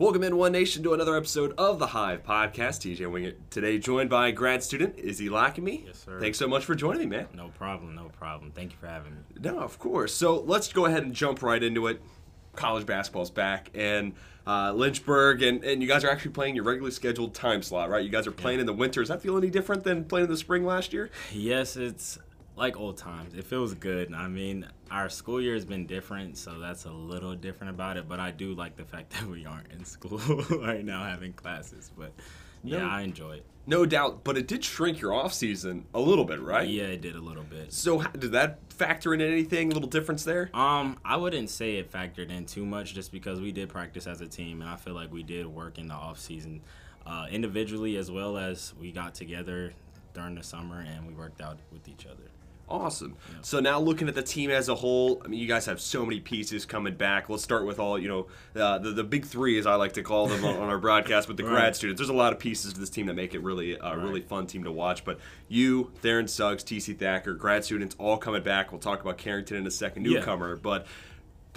Welcome in One Nation to another episode of the Hive Podcast. TJ Wingett today, joined by grad student Izzy Lockamy. Yes, sir. Thanks so much for joining me, man. No problem, no problem. Thank you for having me. No, of course. So let's go ahead and jump right into it. College basketball's back, and uh, Lynchburg, and, and you guys are actually playing your regularly scheduled time slot, right? You guys are playing in the winter. Does that feel any different than playing in the spring last year? Yes, it's like old times. It feels good. I mean, our school year has been different, so that's a little different about it. But I do like the fact that we aren't in school right now having classes. But yeah, No. I enjoy it. No doubt, but it did shrink your off season a little bit, right? Yeah, it did a little bit. So did that factor in anything? A little difference there? Um, I wouldn't say it factored in too much, just because we did practice as a team, and I feel like we did work in the off season, uh, individually as well as we got together during the summer and we worked out with each other. Awesome. So now looking at the team as a whole, I mean, you guys have so many pieces coming back. Let's start with all, you know, uh, the, the big three, as I like to call them on, on our broadcast with the grad students. There's a lot of pieces to this team that make it really a really fun team to watch. But you, Theron Suggs, TC Thacker, grad students all coming back. We'll talk about Carrington in a second, Yeah. newcomer. But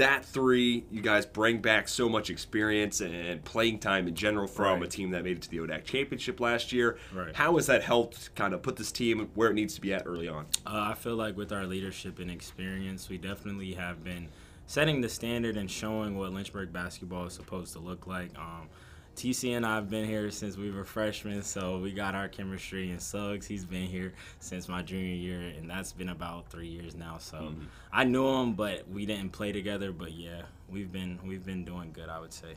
that three, you guys bring back so much experience and playing time in general from Right. a team that made it to the ODAC championship last year. Right. How has that helped kind of put this team where it needs to be at early on? Uh, I feel like with our leadership and experience, we definitely have been setting the standard and showing what Lynchburg basketball is supposed to look like. Um, TC and I have been here since we were freshmen, so we got our chemistry. And Suggs, he's been here since my junior year, and that's been about three years now. So I knew him, but we didn't play together. But yeah, we've been we've been doing good, I would say.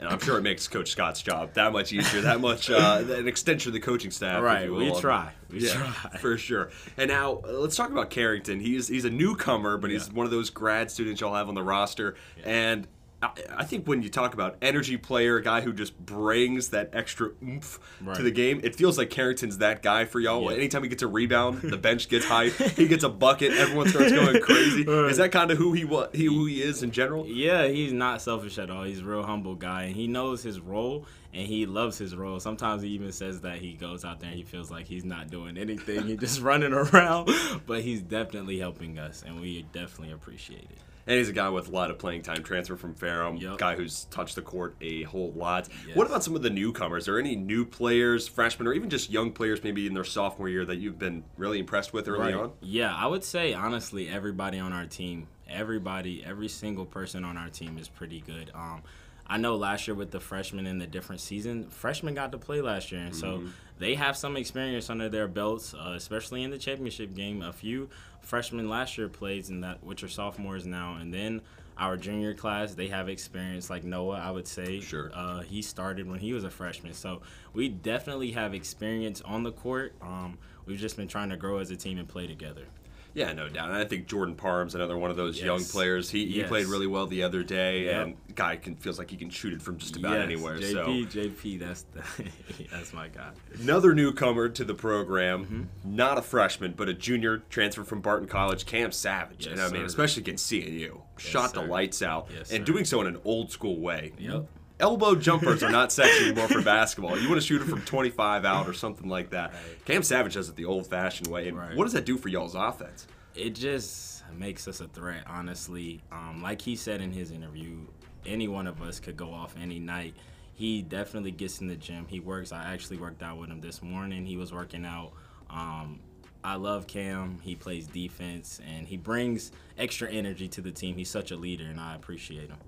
And I'm sure it makes Coach Scott's job that much easier, that much uh, an extension of the coaching staff. Right, you we try, we yeah, try. for sure. And now uh, let's talk about Carrington. He's he's a newcomer, but he's Yeah. one of those grad students y'all have on the roster. And I, I think when you talk about energy player, a guy who just brings that extra oomph to the game, it feels like Carrington's that guy for y'all. Yeah. Anytime he gets a rebound, the bench gets hyped. He gets a bucket, everyone starts going crazy. Right. Is that kind of who he wa- he who he is in general? Yeah, he's not selfish at all. He's a real humble guy, and he knows his role, and he loves his role. Sometimes he even says that he goes out there and he feels like he's not doing anything. he's just running around, but he's definitely helping us, and we definitely appreciate it. And he's a guy with a lot of playing time, transfer from Ferrum, Yep. guy who's touched the court a whole lot. Yes. What about some of the newcomers? Are there any new players, freshmen, or even just young players maybe in their sophomore year that you've been really impressed with early on? Yeah, I would say honestly, everybody on our team, everybody, every single person on our team is pretty good. Um, I know last year with the freshmen in the different season, freshmen got to play last year, and so they have some experience under their belts, uh, especially in the championship game. A few freshmen last year played in that, which are sophomores now, and then our junior class, they have experience like Noah. I would say, Sure. uh, he started when he was a freshman, so we definitely have experience on the court. Um, we've just been trying to grow as a team and play together. Yeah, no doubt. And I think Jordan Parham's another one of those young players. He, he Yes. played really well the other day, Yep. and guy can feels like he can shoot it from just about Yes, anywhere. JP, So JP, that's the, that's my guy. Another newcomer to the program, Mm-hmm. not a freshman, but a junior transfer from Barton College, Cam Savage. Yes, and I mean, sir. especially against CNU, shot the lights out, Yes, and sir. doing so in an old school way. Yep. Elbow jumpers are not sexy anymore for basketball. You want to shoot it from 25 out or something like that. Right. Cam Savage does it the old fashioned way. And Right. what does that do for y'all's offense? It just makes us a threat, honestly. Um, like he said in his interview, any one of us could go off any night. He definitely gets in the gym. He works. I actually worked out with him this morning. He was working out. Um, I love Cam. He plays defense and he brings extra energy to the team. He's such a leader, and I appreciate him.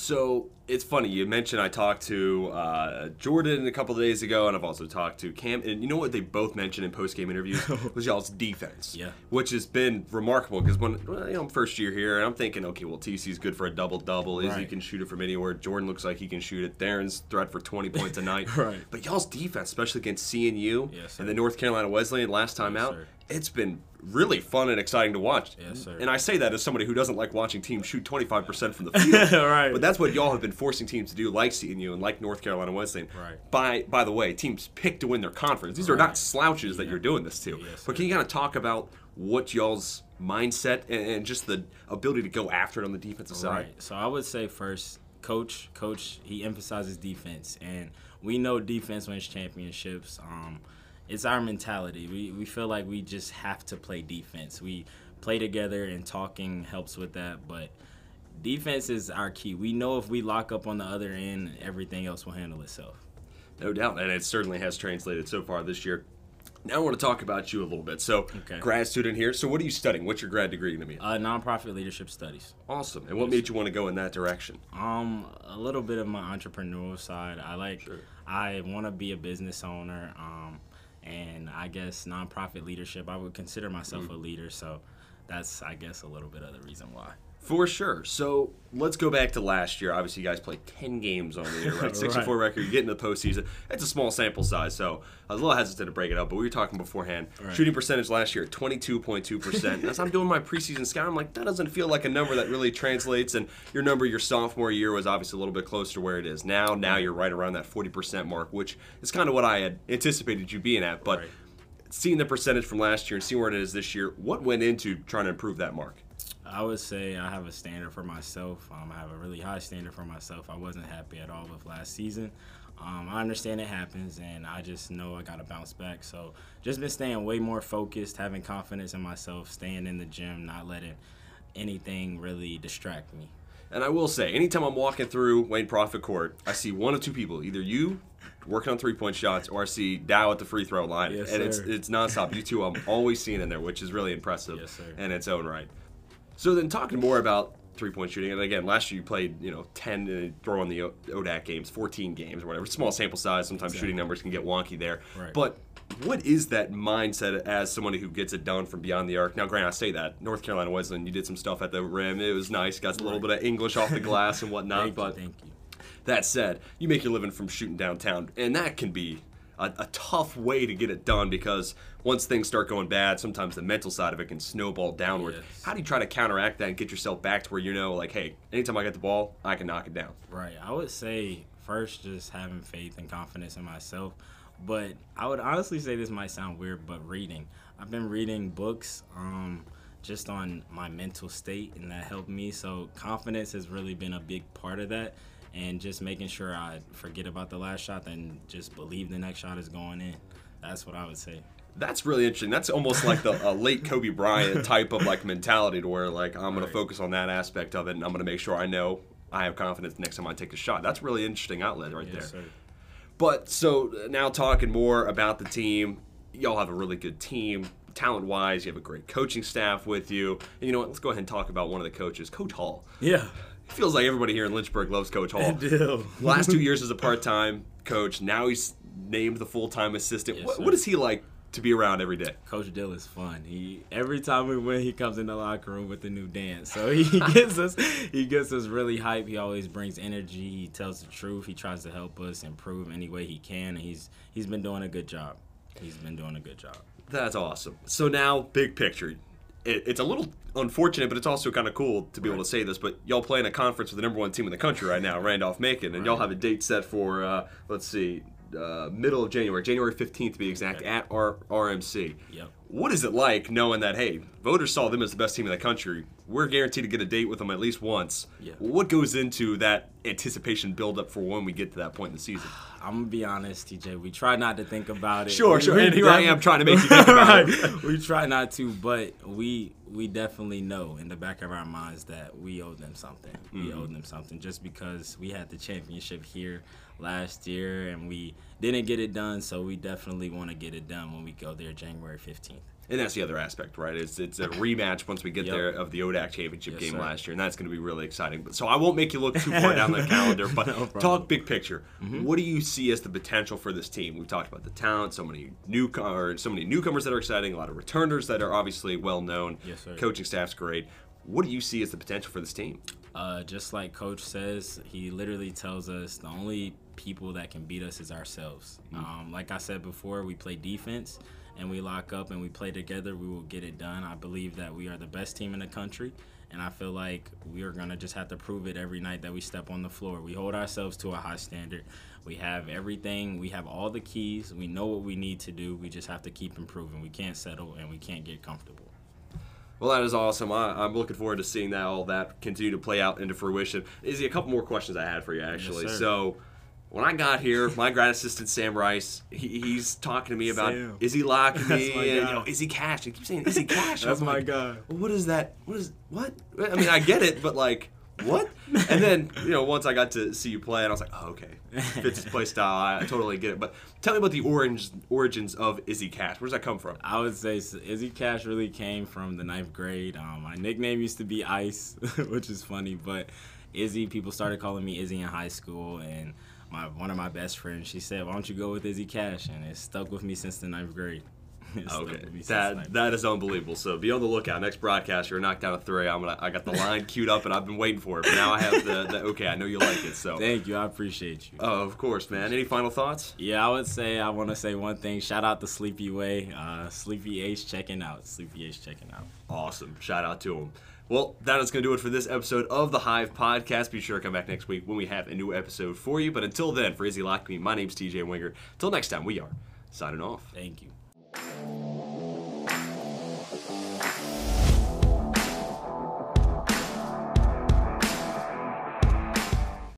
So it's funny. You mentioned I talked to uh, Jordan a couple of days ago, and I've also talked to Cam. And you know what they both mentioned in post game interviews was y'all's defense. Yeah. Which has been remarkable because when well, you know I'm first year here, and I'm thinking, okay, well TC's good for a double double. Izzy Right. can shoot it from anywhere. Jordan looks like he can shoot it. Theron's threat for 20 points a night. Right. But y'all's defense, especially against CNU Yes, and the North Carolina Wesleyan last time Yes, out, sir. it's been really fun and exciting to watch. Yes, sir. And I say that as somebody who doesn't like watching teams shoot 25% from the field. Right. But that's what y'all have been forcing teams to do, like CNU and like North Carolina Wesleyan. Right. By by the way, teams pick to win their conference. These are not Right. slouches that you're doing this to. Yes, but can you kind of talk about what y'all's mindset and, and just the ability to go after it on the defensive side? Right. So I would say first, coach, coach, he emphasizes defense, and we know defense wins championships. Um, it's our mentality. We we feel like we just have to play defense. We play together, and talking helps with that, but defense is our key. We know if we lock up on the other end, everything else will handle itself. No doubt, and it certainly has translated so far this year. Now I want to talk about you a little bit. So, Okay. grad student here. So, what are you studying? What's your grad degree going to be? Uh, nonprofit leadership studies. Awesome. And what made you want to go in that direction? Um, a little bit of my entrepreneurial side. I like. Sure. I want to be a business owner. Um, and I guess nonprofit leadership. I would consider myself Mm. a leader. So, that's I guess a little bit of the reason why. For sure. So let's go back to last year. Obviously, you guys played 10 games on the year, right? 64 record. You get into the postseason. It's a small sample size, so I was a little hesitant to break it up, but we were talking beforehand. Right. Shooting percentage last year, 22.2%. As I'm doing my preseason scout, I'm like, that doesn't feel like a number that really translates. And your number your sophomore year was obviously a little bit closer to where it is now. Now you're right around that 40% mark, which is kind of what I had anticipated you being at. But Right. Seeing the percentage from last year and seeing where it is this year, what went into trying to improve that mark? I would say I have a standard for myself. Um, I have a really high standard for myself. I wasn't happy at all with last season. Um, I understand it happens, and I just know I got to bounce back. So just been staying way more focused, having confidence in myself, staying in the gym, not letting anything really distract me. And I will say, anytime I'm walking through Wayne Profit Court, I see one of two people: either you working on three point shots, or I see Dow at the free throw line, Yes, and it's sir. it's nonstop. You two, I'm always seeing in there, which is really impressive Yes, in its own right. So then, talking more about three point shooting, and again, last year you played you know ten and throw in the O- ODAC games, fourteen games or whatever. Small sample size. Sometimes shooting numbers can get wonky there, Right. but. What is that mindset as somebody who gets it done from beyond the arc? Now, granted, I say that North Carolina Wesleyan, you did some stuff at the rim. It was nice, got a little bit of English off the glass and whatnot. But you. That said, you make your living from shooting downtown, and that can be a, a tough way to get it done because once things start going bad, sometimes the mental side of it can snowball downward. Yes. How do you try to counteract that and get yourself back to where you know, like, hey, anytime I get the ball, I can knock it down? Right. I would say first just having faith and confidence in myself. But I would honestly say this might sound weird, but reading. I've been reading books um, just on my mental state, and that helped me. So confidence has really been a big part of that. And just making sure I forget about the last shot and just believe the next shot is going in. That's what I would say. That's really interesting. That's almost like the a late Kobe Bryant type of like mentality to where like I'm going Right. to focus on that aspect of it, and I'm going to make sure I know I have confidence the next time I take a shot. That's really interesting outlet right there. Sir. But so now talking more about the team, y'all have a really good team. Talent wise, you have a great coaching staff with you. And you know what? Let's go ahead and talk about one of the coaches, Coach Hall. Yeah. It feels like everybody here in Lynchburg loves Coach Hall. I do. Last two years as a part time coach. Now he's named the full time assistant. Yes, what, what is he like to be around every day? Coach Dill is fun. He every time we win, he comes in the locker room with a new dance. So he gets us he gets us really hype. He always brings energy. He tells the truth. He tries to help us improve any way he can. And he's he's been doing a good job. He's been doing a good job. That's awesome. So now, big picture. It, it's a little unfortunate, but it's also kind of cool to be able to say this. But y'all play in a conference with the number one team in the country right now, Randolph Macon, and y'all have a date set for uh, let's see, uh, middle of January, January fifteenth to be exact, at R- RMC. Yep. What is it like knowing that hey, voters saw them as the best team in the country? We're guaranteed to get a date with them at least once. Yeah. What goes into that anticipation build-up for when we get to that point in the season? I'm gonna be honest, TJ. We try not to think about it. Sure, We- sure. we And here I am trying to make you think about it. Right. We try not to, but we we definitely know in the back of our minds that we owe them something. We Mm-hmm. owe them something just because we had the championship here last year and we didn't get it done. So we definitely want to get it done when we go there January 15th. And that's the other aspect, right? It's it's a rematch once we get Yep. there of the ODAC championship Yes, game sir. last year, and that's going to be really exciting. But so I won't make you look too far down the calendar, but No talk big picture. Mm-hmm. What do you see as the potential for this team? We've talked about the talent, so many new or so many newcomers that are exciting, a lot of returners that are obviously well known. Yes, sir. Coaching staff's great. What do you see as the potential for this team? Uh, just like Coach says, he literally tells us the only people that can beat us is ourselves. Um, like I said before, we play defense and we lock up and we play together. We will get it done. I believe that we are the best team in the country, and I feel like we are gonna just have to prove it every night that we step on the floor. We hold ourselves to a high standard. We have everything. We have all the keys. We know what we need to do. We just have to keep improving. We can't settle and we can't get comfortable. Well, that is awesome. I, I'm looking forward to seeing that all that continue to play out into fruition. Izzy, a couple more questions I had for you actually. sir. so, when I got here, my grad assistant Sam Rice, he, he's talking to me about Sam. Izzy That's me, and you know, Izzy Cash. He keeps saying Izzy Cash. I'm like, guy. well, what is that? What is what? I mean, I get it, but like, what? And then you know once I got to see you play, and I was like, oh okay, fits his play style. I, I totally get it. But tell me about the orange origins of Izzy Cash. Where does that come from? I would say s- Izzy Cash really came from the ninth grade. Um, my nickname used to be Ice, which is funny, but Izzy, people started calling me Izzy in high school, and my one of my best friends, she said, "Why don't you go with Izzy Cash?" And it stuck with me since the ninth grade. Okay, with me since that that is unbelievable. So be on the lookout. Next broadcast, you're knocked down a three. I'm gonna. I got the line queued up, and I've been waiting for it. But now I have the. the okay, I know you like it. So. Thank you, I appreciate you. Oh, of course, man. Any final thoughts? Yeah, I would say I want to say one thing. Shout out to Sleepy Way, uh, Sleepy Ace checking out. Sleepy Ace checking out. Awesome. Shout out to him. Well, that is going to do it for this episode of the Hive Podcast. Be sure to come back next week when we have a new episode for you. But until then, for Izzy Lockamy, my name's TJ Winger. Until next time, we are signing off. Thank you.